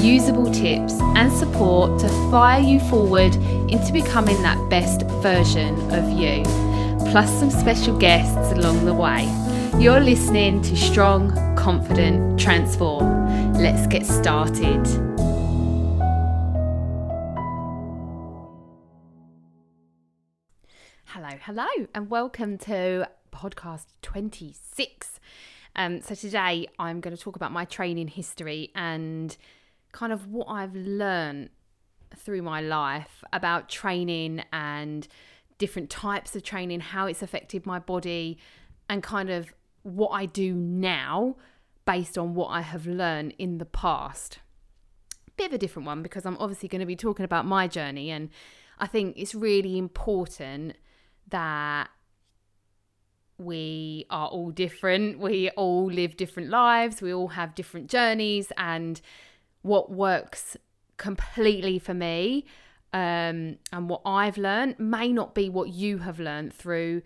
usable tips, and support to fire you forward into becoming that best version of you, plus some special guests along the way. You're listening to Strong, Confident, Transform. Let's get started. Hello, hello, and welcome to podcast 26. Um, so, today I'm going to talk about my training history and kind of what I've learned through my life about training and different types of training, how it's affected my body, and kind of what I do now based on what I have learned in the past. Bit of a different one because I'm obviously going to be talking about my journey, and I think it's really important that we are all different. We all live different lives. We all have different journeys, and what works completely for me um, and what I've learned may not be what you have learned through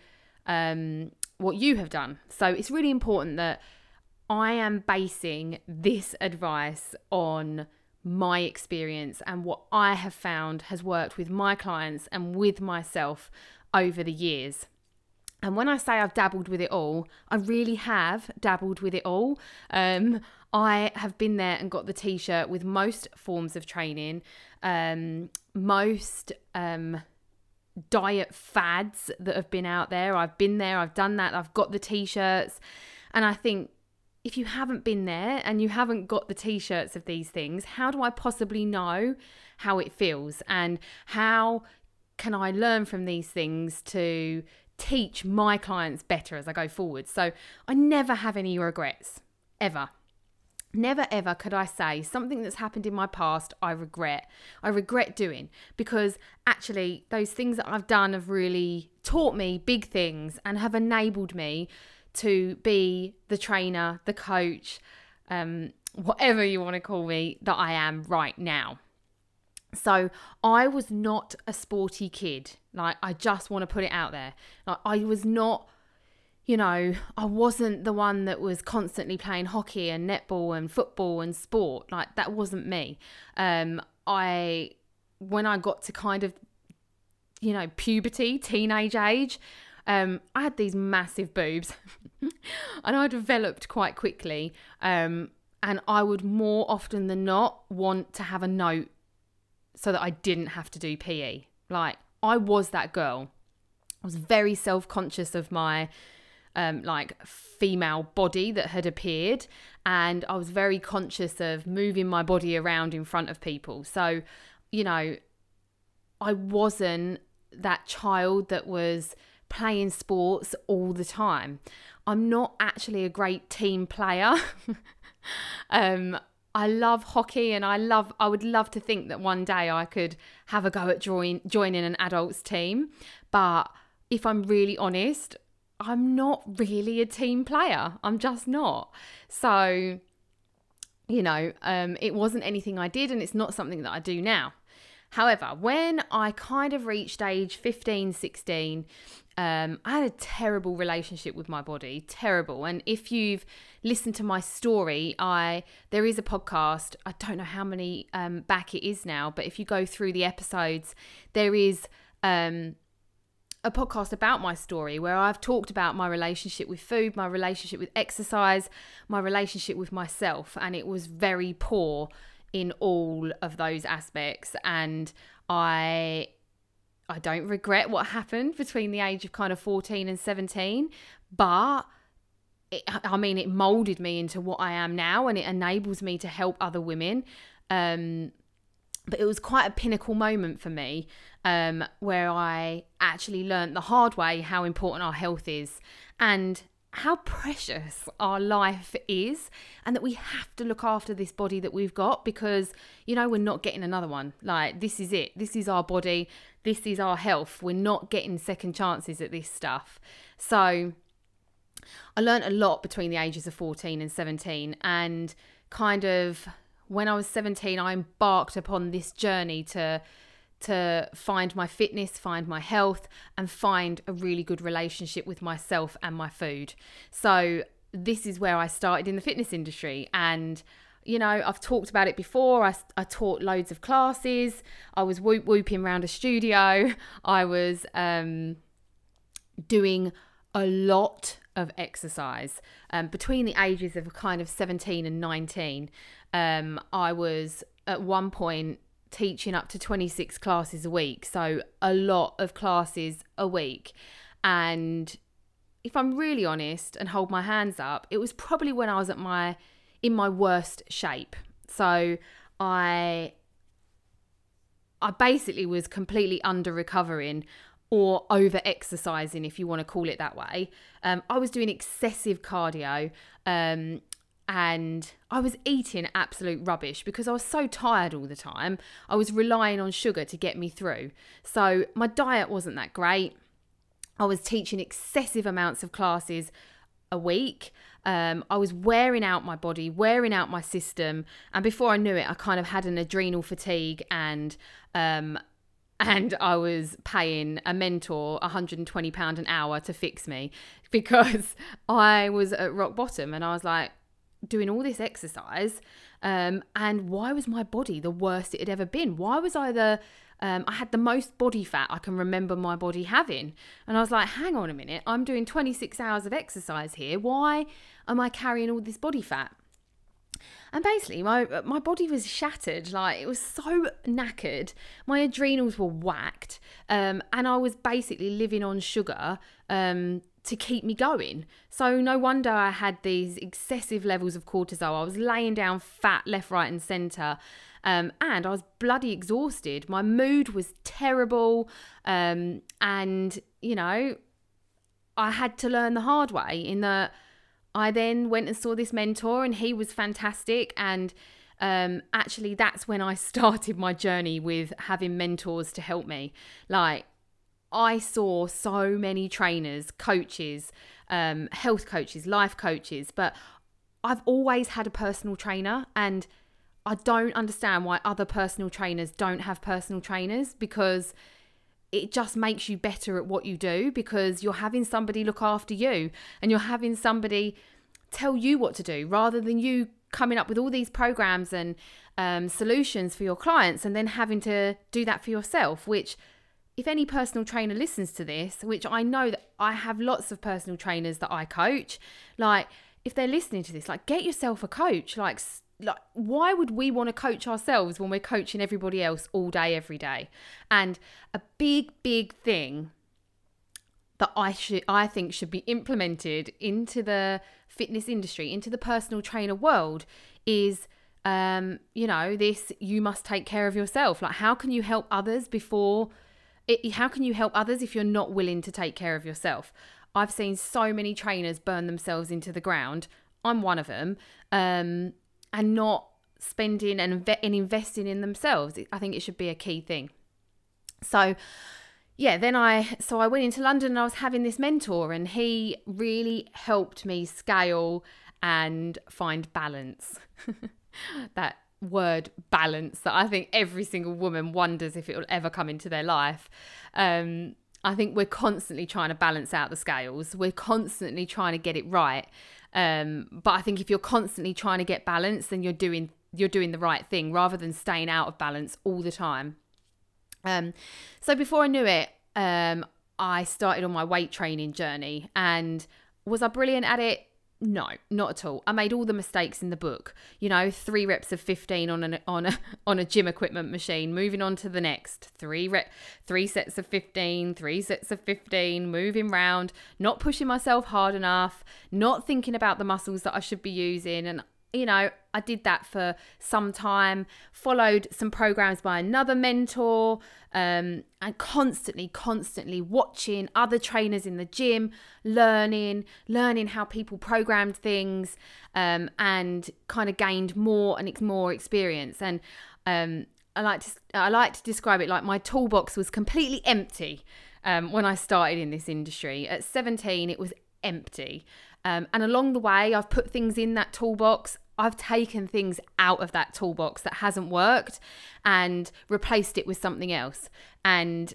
um, what you have done. So it's really important that I am basing this advice on my experience and what I have found has worked with my clients and with myself over the years. And when I say I've dabbled with it all, I really have dabbled with it all. Um, I have been there and got the t shirt with most forms of training, um, most um, diet fads that have been out there. I've been there, I've done that, I've got the t shirts. And I think if you haven't been there and you haven't got the t shirts of these things, how do I possibly know how it feels? And how can I learn from these things to teach my clients better as I go forward? So I never have any regrets, ever. Never ever could I say something that's happened in my past I regret. I regret doing because actually those things that I've done have really taught me big things and have enabled me to be the trainer, the coach, um, whatever you want to call me, that I am right now. So I was not a sporty kid. Like I just want to put it out there. Like I was not you know, I wasn't the one that was constantly playing hockey and netball and football and sport. Like that wasn't me. Um, I when I got to kind of, you know, puberty, teenage age, um, I had these massive boobs, and I developed quite quickly. Um, and I would more often than not want to have a note so that I didn't have to do PE. Like I was that girl. I was very self conscious of my um, like female body that had appeared, and I was very conscious of moving my body around in front of people. So, you know, I wasn't that child that was playing sports all the time. I'm not actually a great team player. um, I love hockey and I love I would love to think that one day I could have a go at join joining an adults team. But if I'm really honest, I'm not really a team player. I'm just not. So, you know, um, it wasn't anything I did, and it's not something that I do now. However, when I kind of reached age 15, 16, um, I had a terrible relationship with my body, terrible. And if you've listened to my story, I there is a podcast. I don't know how many um, back it is now, but if you go through the episodes, there is um, a podcast about my story where I've talked about my relationship with food, my relationship with exercise, my relationship with myself, and it was very poor in all of those aspects. And I I don't regret what happened between the age of kind of 14 and 17, but it, I mean, it molded me into what I am now and it enables me to help other women. Um, but it was quite a pinnacle moment for me um, where I actually learned the hard way how important our health is. And how precious our life is and that we have to look after this body that we've got because you know we're not getting another one. Like this is it. This is our body. This is our health. We're not getting second chances at this stuff. So i learned a lot between the ages of 14 and 17 and kind of when i was 17 i embarked upon this journey to to find my fitness, find my health, and find a really good relationship with myself and my food. So, this is where I started in the fitness industry. And, you know, I've talked about it before. I, I taught loads of classes, I was whoop whooping around a studio, I was um, doing a lot of exercise um, between the ages of kind of 17 and 19 um, i was at one point teaching up to 26 classes a week, so a lot of classes a week. And if I'm really honest and hold my hands up, it was probably when I was at my in my worst shape. So I I basically was completely under recovering or over exercising, if you want to call it that way. Um, I was doing excessive cardio. Um, and I was eating absolute rubbish because I was so tired all the time. I was relying on sugar to get me through. So my diet wasn't that great. I was teaching excessive amounts of classes a week. Um, I was wearing out my body, wearing out my system, and before I knew it, I kind of had an adrenal fatigue and um, and I was paying a mentor 120 pound an hour to fix me because I was at rock bottom, and I was like, doing all this exercise um, and why was my body the worst it had ever been? Why was i the um, i had the most body fat i can remember my body having? And i was like hang on a minute i'm doing 26 hours of exercise here. Why am i carrying all this body fat? And basically my my body was shattered like it was so knackered. My adrenals were whacked um, and i was basically living on sugar um, to keep me going. So no wonder I had these excessive levels of cortisol. I was laying down fat left, right, and centre. Um, and I was bloody exhausted. My mood was terrible. Um, and, you know, I had to learn the hard way in that I then went and saw this mentor, and he was fantastic. And um, actually, that's when I started my journey with having mentors to help me. Like, I saw so many trainers, coaches, um, health coaches, life coaches, but I've always had a personal trainer and I don't understand why other personal trainers don't have personal trainers because it just makes you better at what you do because you're having somebody look after you and you're having somebody tell you what to do rather than you coming up with all these programs and um, solutions for your clients and then having to do that for yourself, which if any personal trainer listens to this, which I know that I have lots of personal trainers that I coach, like if they're listening to this, like get yourself a coach. Like, like why would we want to coach ourselves when we're coaching everybody else all day, every day? And a big, big thing that I should, I think, should be implemented into the fitness industry, into the personal trainer world, is um, you know, this you must take care of yourself. Like, how can you help others before? It, how can you help others if you're not willing to take care of yourself? I've seen so many trainers burn themselves into the ground. I'm one of them, um, and not spending and, and investing in themselves. I think it should be a key thing. So, yeah, then I so I went into London and I was having this mentor, and he really helped me scale and find balance. that word balance that I think every single woman wonders if it will ever come into their life. Um, I think we're constantly trying to balance out the scales. We're constantly trying to get it right. Um, but I think if you're constantly trying to get balance, then you're doing you're doing the right thing rather than staying out of balance all the time. Um, so before I knew it, um, I started on my weight training journey. And was I brilliant at it? No, not at all. I made all the mistakes in the book. You know, three reps of 15 on an on a on a gym equipment machine, moving on to the next. Three rep three sets of 15, three sets of 15, moving round, not pushing myself hard enough, not thinking about the muscles that I should be using and you know, I did that for some time, followed some programs by another mentor, um, and constantly, constantly watching other trainers in the gym, learning, learning how people programmed things, um, and kind of gained more and more experience. And um, I like to I like to describe it like my toolbox was completely empty um, when I started in this industry. At 17, it was empty. Um, and along the way, I've put things in that toolbox. I've taken things out of that toolbox that hasn't worked and replaced it with something else. And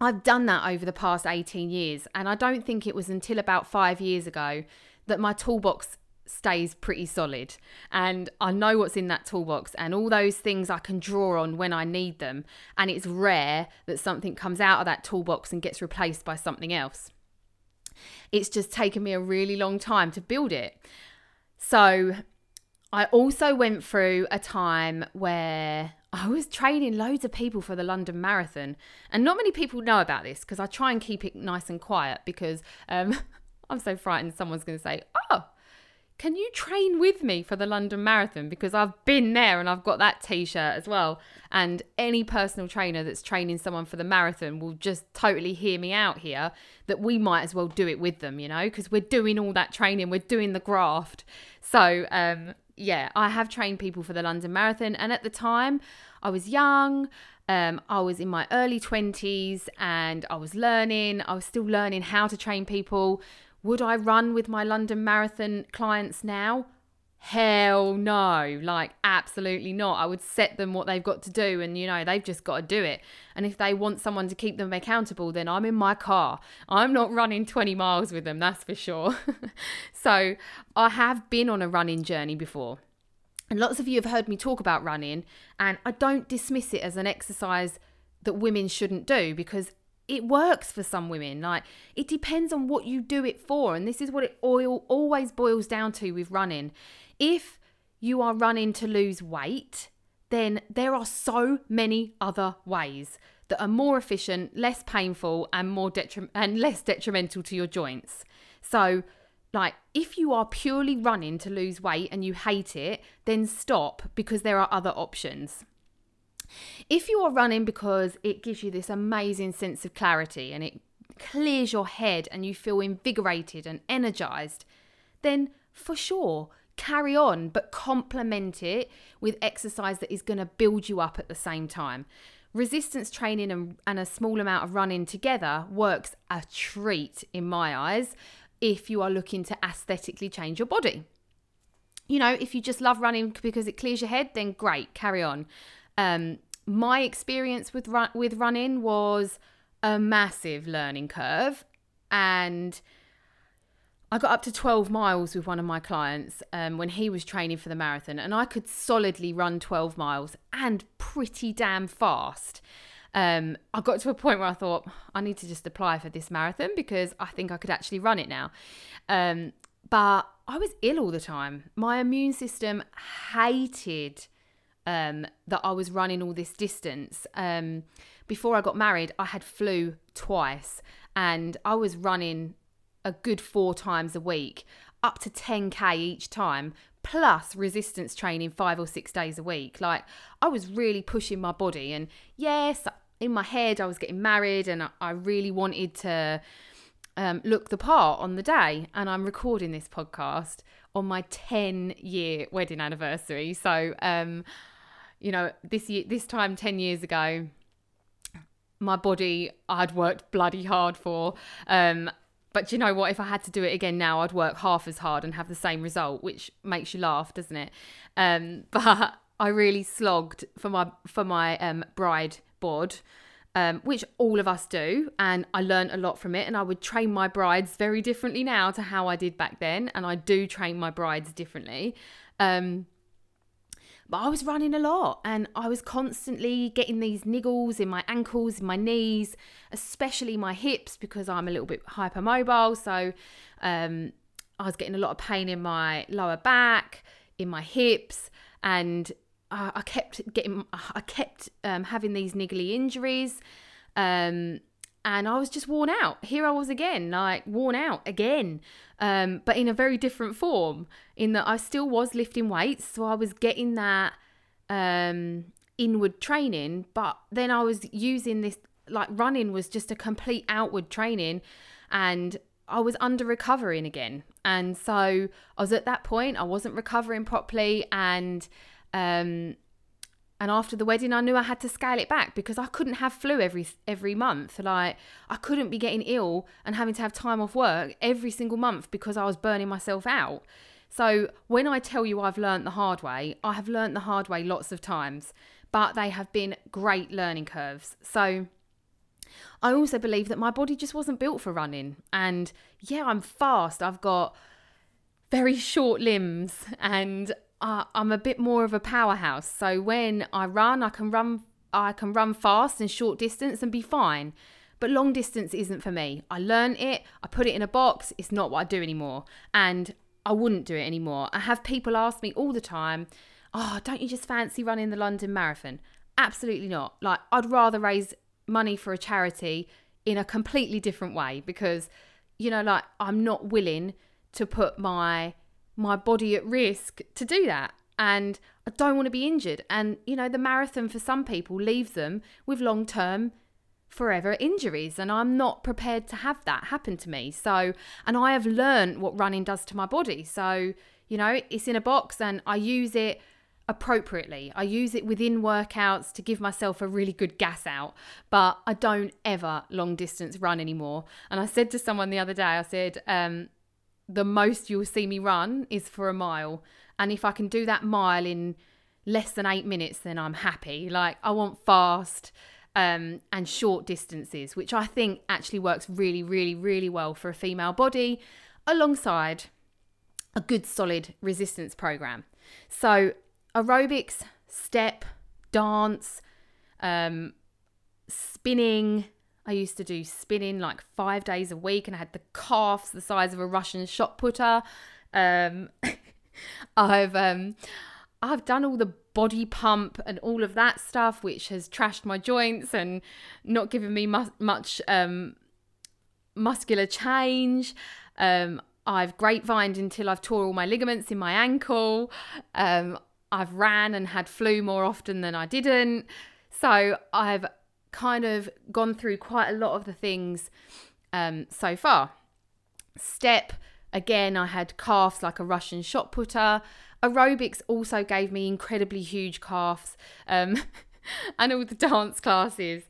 I've done that over the past 18 years. And I don't think it was until about five years ago that my toolbox stays pretty solid. And I know what's in that toolbox and all those things I can draw on when I need them. And it's rare that something comes out of that toolbox and gets replaced by something else. It's just taken me a really long time to build it. So I also went through a time where I was training loads of people for the London Marathon. And not many people know about this because I try and keep it nice and quiet because um, I'm so frightened someone's going to say, Oh, can you train with me for the London Marathon? Because I've been there and I've got that t shirt as well. And any personal trainer that's training someone for the marathon will just totally hear me out here that we might as well do it with them, you know, because we're doing all that training, we're doing the graft. So, um, yeah, I have trained people for the London Marathon. And at the time, I was young. Um, I was in my early 20s and I was learning. I was still learning how to train people would I run with my London Marathon clients now? Hell no, like absolutely not. I would set them what they've got to do, and you know, they've just got to do it. And if they want someone to keep them accountable, then I'm in my car. I'm not running 20 miles with them, that's for sure. so, I have been on a running journey before. And lots of you have heard me talk about running, and I don't dismiss it as an exercise that women shouldn't do because it works for some women. Like it depends on what you do it for. And this is what it oil always boils down to with running. If you are running to lose weight, then there are so many other ways that are more efficient, less painful, and more detri- and less detrimental to your joints. So, like if you are purely running to lose weight and you hate it, then stop because there are other options. If you are running because it gives you this amazing sense of clarity and it clears your head and you feel invigorated and energized, then for sure, carry on, but complement it with exercise that is going to build you up at the same time. Resistance training and, and a small amount of running together works a treat in my eyes if you are looking to aesthetically change your body. You know, if you just love running because it clears your head, then great, carry on. Um, my experience with run- with running was a massive learning curve, and I got up to 12 miles with one of my clients um, when he was training for the marathon, and I could solidly run 12 miles and pretty damn fast. Um, I got to a point where I thought I need to just apply for this marathon because I think I could actually run it now. Um, but I was ill all the time. My immune system hated um, that I was running all this distance. Um, before I got married, I had flu twice and I was running a good four times a week, up to 10k each time, plus resistance training five or six days a week. Like I was really pushing my body. And yes, in my head, I was getting married and I really wanted to um, look the part on the day. And I'm recording this podcast on my 10 year wedding anniversary. So, um, you know, this year, this time 10 years ago, my body I'd worked bloody hard for. Um, but you know what? If I had to do it again now, I'd work half as hard and have the same result, which makes you laugh, doesn't it? Um, but I really slogged for my for my um, bride bod, um, which all of us do, and I learned a lot from it. And I would train my brides very differently now to how I did back then, and I do train my brides differently. Um, but I was running a lot and I was constantly getting these niggles in my ankles, in my knees, especially my hips because I'm a little bit hypermobile. So um, I was getting a lot of pain in my lower back, in my hips, and I, I kept getting, I kept um, having these niggly injuries. Um, and I was just worn out. Here I was again, like worn out again, um, but in a very different form. In that I still was lifting weights, so I was getting that um, inward training, but then I was using this like running was just a complete outward training, and I was under recovering again. And so I was at that point, I wasn't recovering properly, and um, and after the wedding i knew i had to scale it back because i couldn't have flu every every month like i couldn't be getting ill and having to have time off work every single month because i was burning myself out so when i tell you i've learnt the hard way i have learnt the hard way lots of times but they have been great learning curves so I also believe that my body just wasn't built for running. And yeah, I'm fast. I've got very short limbs and uh, I'm a bit more of a powerhouse. So when I run, I can run I can run fast and short distance and be fine. But long distance isn't for me. I learned it, I put it in a box, it's not what I do anymore. And I wouldn't do it anymore. I have people ask me all the time, "Oh, don't you just fancy running the London Marathon?" Absolutely not. Like I'd rather raise money for a charity in a completely different way because you know like I'm not willing to put my my body at risk to do that. And I don't want to be injured. And, you know, the marathon for some people leaves them with long term, forever injuries. And I'm not prepared to have that happen to me. So, and I have learned what running does to my body. So, you know, it's in a box and I use it appropriately. I use it within workouts to give myself a really good gas out, but I don't ever long distance run anymore. And I said to someone the other day, I said, um, the most you'll see me run is for a mile. And if I can do that mile in less than eight minutes, then I'm happy. Like, I want fast um, and short distances, which I think actually works really, really, really well for a female body alongside a good solid resistance program. So, aerobics, step, dance, um, spinning, I used to do spinning like five days a week and I had the calves the size of a Russian shot putter. Um, I've um, I've done all the body pump and all of that stuff, which has trashed my joints and not given me mu- much um, muscular change. Um, I've grapevined until I've tore all my ligaments in my ankle. Um, I've ran and had flu more often than I didn't. So I've kind of gone through quite a lot of the things um, so far. Step, again, I had calves like a Russian shot putter. Aerobics also gave me incredibly huge calves um, and all the dance classes.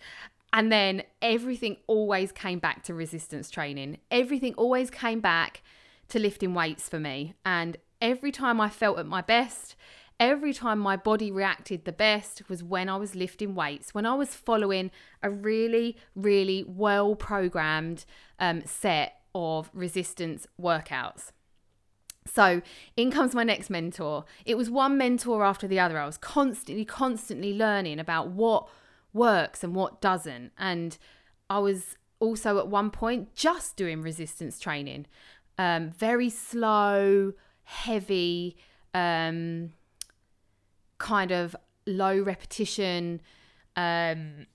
And then everything always came back to resistance training. Everything always came back to lifting weights for me. And every time I felt at my best, every time my body reacted the best was when I was lifting weights, when I was following a really, really well programmed um, set of resistance workouts. So, in comes my next mentor. It was one mentor after the other. I was constantly, constantly learning about what works and what doesn't. And I was also at one point just doing resistance training, um, very slow, heavy, um, kind of low repetition, um,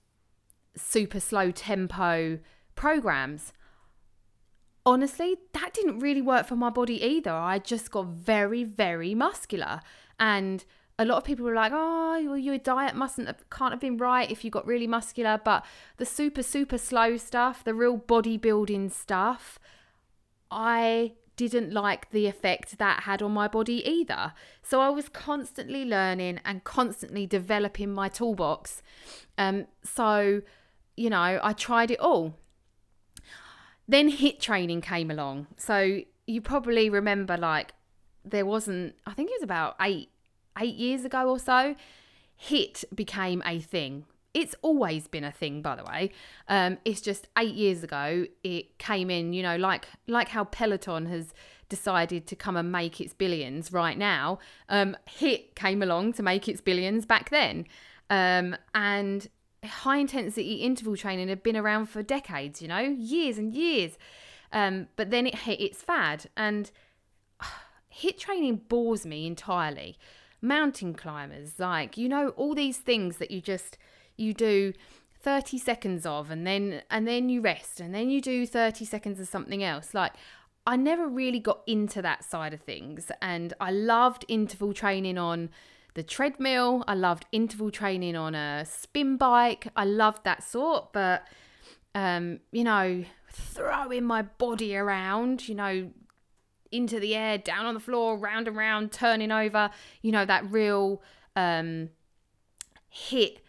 super slow tempo programs. Honestly, that didn't really work for my body either. I just got very, very muscular. And a lot of people were like, oh, well, your diet mustn't have, can't have been right if you got really muscular. But the super, super slow stuff, the real bodybuilding stuff, I didn't like the effect that had on my body either. So I was constantly learning and constantly developing my toolbox. Um, so, you know, I tried it all. Then HIIT training came along. So you probably remember like there wasn't I think it was about 8 8 years ago or so HIIT became a thing it's always been a thing, by the way. Um, it's just eight years ago it came in. You know, like like how Peloton has decided to come and make its billions right now. Um, HIIT came along to make its billions back then, um, and high intensity interval training had been around for decades. You know, years and years. Um, but then it hit its fad, and uh, HIIT training bores me entirely. Mountain climbers, like you know, all these things that you just you do 30 seconds of and then and then you rest and then you do 30 seconds of something else. Like I never really got into that side of things and I loved interval training on the treadmill. I loved interval training on a spin bike. I loved that sort but um you know throwing my body around you know into the air down on the floor round and round turning over you know that real um HIIT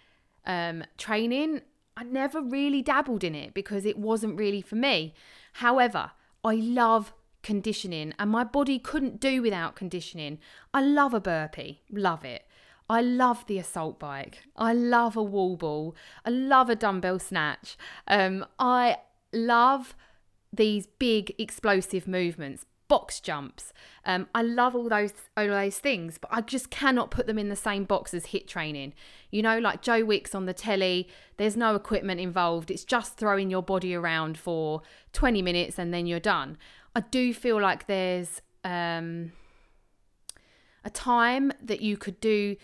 um, training, I never really dabbled in it because it wasn't really for me. However, I love conditioning and my body couldn't do without conditioning. I love a burpee, love it. I love the assault bike. I love a wall ball. I love a dumbbell snatch. Um, I love these big explosive movements box jumps. Um, I love all those all those things, but I just cannot put them in the same box as HIIT training. You know, like Joe Wicks on the telly, there's no equipment involved. It's just throwing your body around for 20 minutes and then you're done. I do feel like there's um, a time that you could do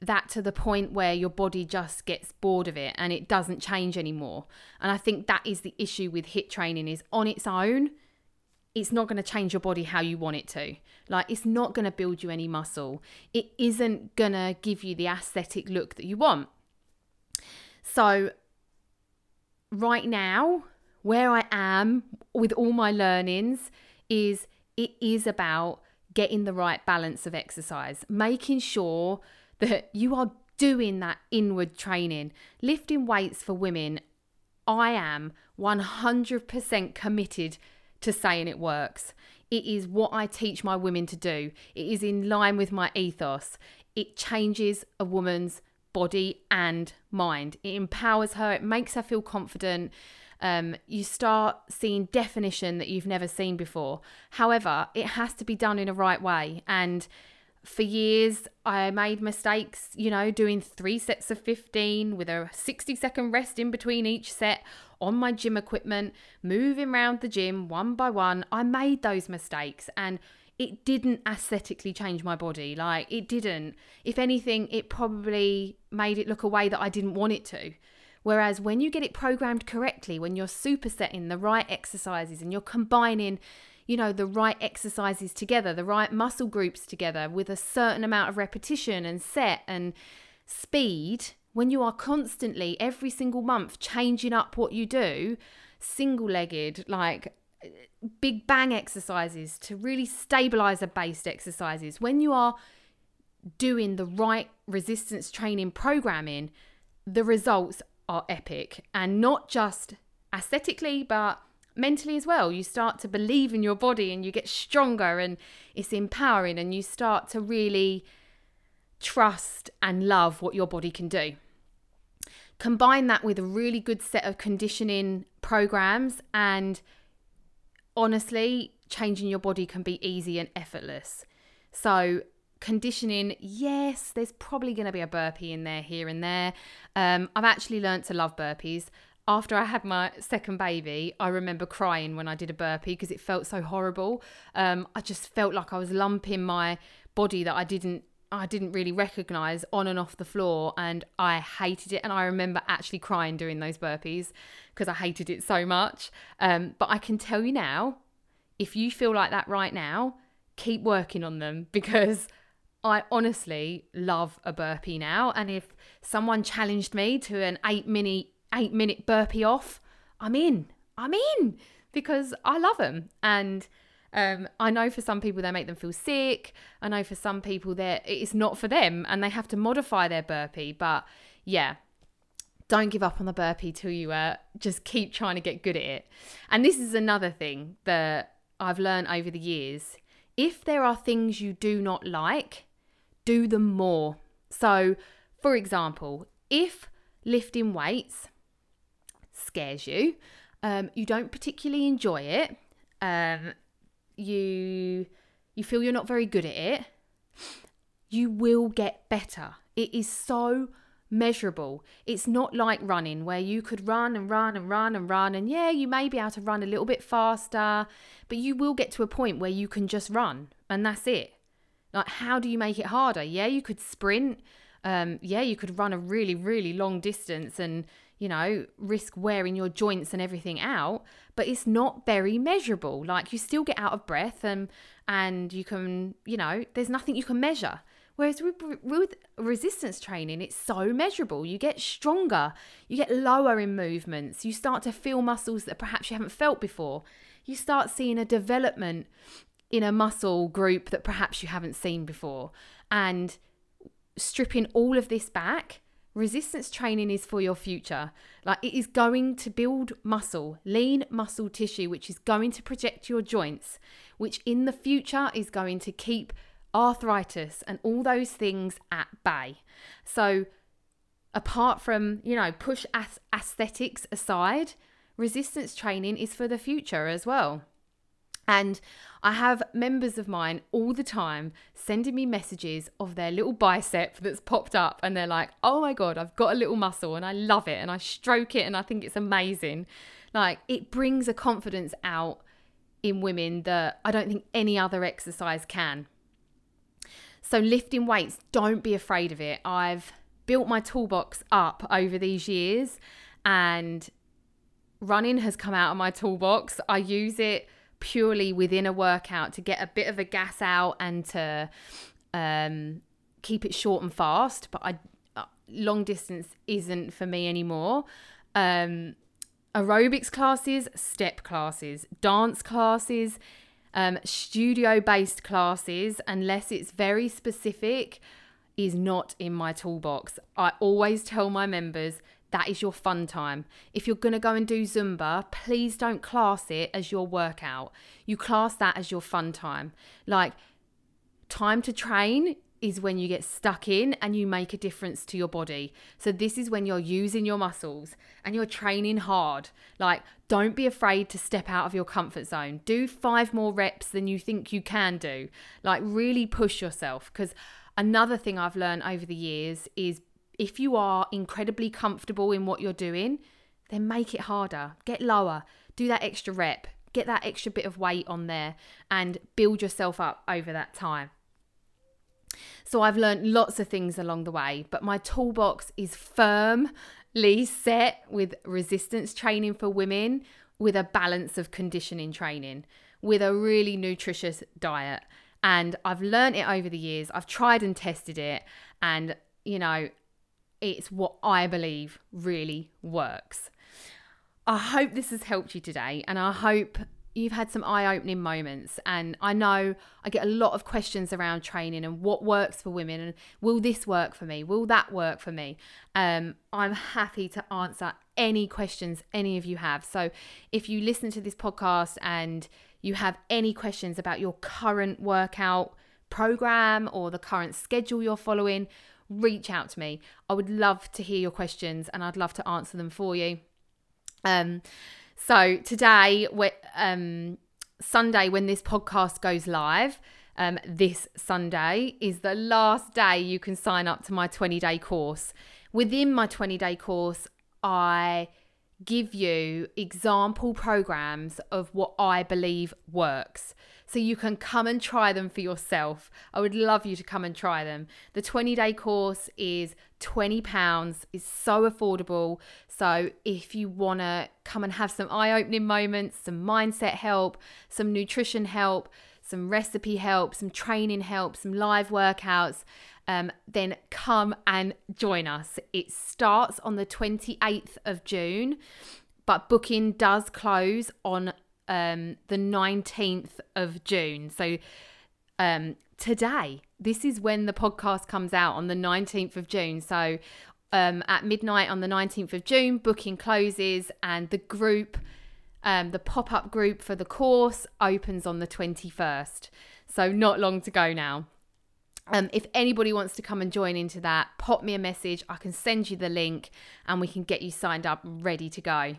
that to the point where your body just gets bored of it and it doesn't change anymore. And I think that is the issue with HIIT training is on its own it's not going to change your body how you want it to. Like, it's not going to build you any muscle. It isn't going to give you the aesthetic look that you want. So, right now, where I am with all my learnings is it is about getting the right balance of exercise, making sure that you are doing that inward training. Lifting weights for women, I am 100% committed to saying it works. It is what I teach my women to do. It is in line with my ethos. It changes a woman's body and mind. It empowers her, it makes her feel confident. Um, you start seeing definition that you've never seen before. However, it has to be done in a right way. And for years, I made mistakes, you know, doing three sets of 15 with a 60 second rest in between each set on my gym equipment, moving around the gym one by one. I made those mistakes and it didn't aesthetically change my body. Like, it didn't. If anything, it probably made it look a way that I didn't want it to. Whereas when you get it programmed correctly, when you're supersetting the right exercises and you're combining you know, the right exercises together, the right muscle groups together with a certain amount of repetition and set and speed, when you are constantly every single month changing up what you do, single legged, like big bang exercises to really stabilize a based exercises, when you are doing the right resistance training programming, the results are epic and not just aesthetically, but mentally as well. You start to believe in your body and you get stronger and it's empowering and you start to really trust and love what your body can do. Combine that with a really good set of conditioning programs and honestly, changing your body can be easy and effortless. So, conditioning, yes, there's probably going to be a burpee in there here and there. Um, I've actually learned to love burpees after I had my second baby, I remember crying when I did a burpee because it felt so horrible. Um, I just felt like I was lumping my body that I didn't I didn't really recognize on and off the floor and I hated it and I remember actually crying during those burpees because I hated it so much. Um, but I can tell you now, if you feel like that right now, keep working on them because I honestly love a burpee now. And if someone challenged me to an eight minute eight minute burpee off, I'm in. I'm in because I love them. And um, I know for some people they make them feel sick. I know for some people that it's not for them and they have to modify their burpee. But yeah, don't give up on the burpee till you uh, just keep trying to get good at it. And this is another thing that I've learned over the years. If there are things you do not like, do them more. So, for example, if lifting weights scares you, um, you don't particularly enjoy it, um, you you feel you're not very good at it, you will get better. It is so measurable. It's not like running where you could run and run and run and run and yeah, you may be able to run a little bit faster, but you will get to a point where you can just run and that's it. Like how do you make it harder? Yeah, you could sprint Um, yeah, you could run a really, really long distance and, you know, risk wearing your joints and everything out, but it's not very measurable. Like you still get out of breath and and you can, you know, there's nothing you can measure. Whereas with, with resistance training, it's so measurable. You get stronger, you get lower in movements, you start to feel muscles that perhaps you haven't felt before. You start seeing a development in a muscle group that perhaps you haven't seen before. And stripping all of this back, resistance training is for your future. Like it is going to build muscle, lean muscle tissue, which is going to protect your joints, which in the future is going to keep arthritis and all those things at bay. So, apart from, you know, push aesthetics aside, resistance training is for the future as well. And I have members of mine all the time sending me messages of their little bicep that's popped up, and they're like, oh my God, I've got a little muscle and I love it and I stroke it and I think it's amazing. Like, it brings a confidence out in women that I don't think any other exercise can. So, lifting weights, don't be afraid of it. I've built my toolbox up over these years, and running has come out of my toolbox. I use it purely within a workout to get a bit of a gas out and to um, keep it short and fast. But I uh, long distance isn't for me anymore. Um, aerobics classes, step classes, dance classes, um, studio based classes, unless it's very specific, is not in my toolbox. I always tell my members that is your fun time. If you're going to go and do Zumba, please don't class it as your workout. You class that as your fun time. Like, time to train is when you get stuck in and you make a difference to your body. So, this is when you're using your muscles and you're training hard. Like, don't be afraid to step out of your comfort zone. Do five more reps than you think you can do. Like, really push yourself. Because another thing I've learned over the years is if you are incredibly comfortable in what you're doing, then make it harder. Get lower. Do that extra rep. Get that extra bit of weight on there and build yourself up over that time. So I've learned lots of things along the way, but my toolbox is firmly set with resistance training for women with a balance of conditioning training, with a really nutritious diet. And I've learned it over the years. I've tried and tested it. And, you know, it's what I believe really works. I hope this has helped you today, and I hope you've had some eye opening moments. And I know I get a lot of questions around training and what works for women and will this work for me? Will that work for me? Um, I'm happy to answer any questions any of you have. So if you listen to this podcast and you have any questions about your current workout program or the current schedule you're following, reach out to me. I would love to hear your questions and I'd love to answer them for you. Um, so today, um, Sunday, when this podcast goes live, um, this Sunday is the last day you can sign up to my 20 day course. Within my 20 day course, I give you example programs of what I believe works. So you can come and try them for yourself. I would love you to come and try them. The 20 day course is £20, is so affordable. So if you want to come and have some eye opening moments, some mindset help, some nutrition help, some recipe help, some training help, some live workouts, um, then come and join us. It starts on the 28th of June, but booking does close on um, the 19th of June. So um, today, this is when the podcast comes out on the 19th of June. So um, at midnight on the 19th of June, booking closes and the group, um, the pop up group for the course opens on the 21st. So not long to go now. Um, if anybody wants to come and join into that, pop me a message. I can send you the link and we can get you signed up ready to go.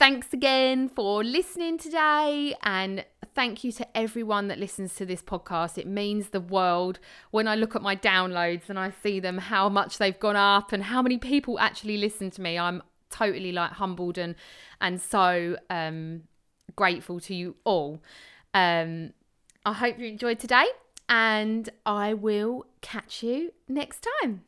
Thanks again for listening today, and thank you to everyone that listens to this podcast. It means the world when I look at my downloads and I see them, how much they've gone up, and how many people actually listen to me. I'm totally like humbled and and so um, grateful to you all. Um, I hope you enjoyed today, and I will catch you next time.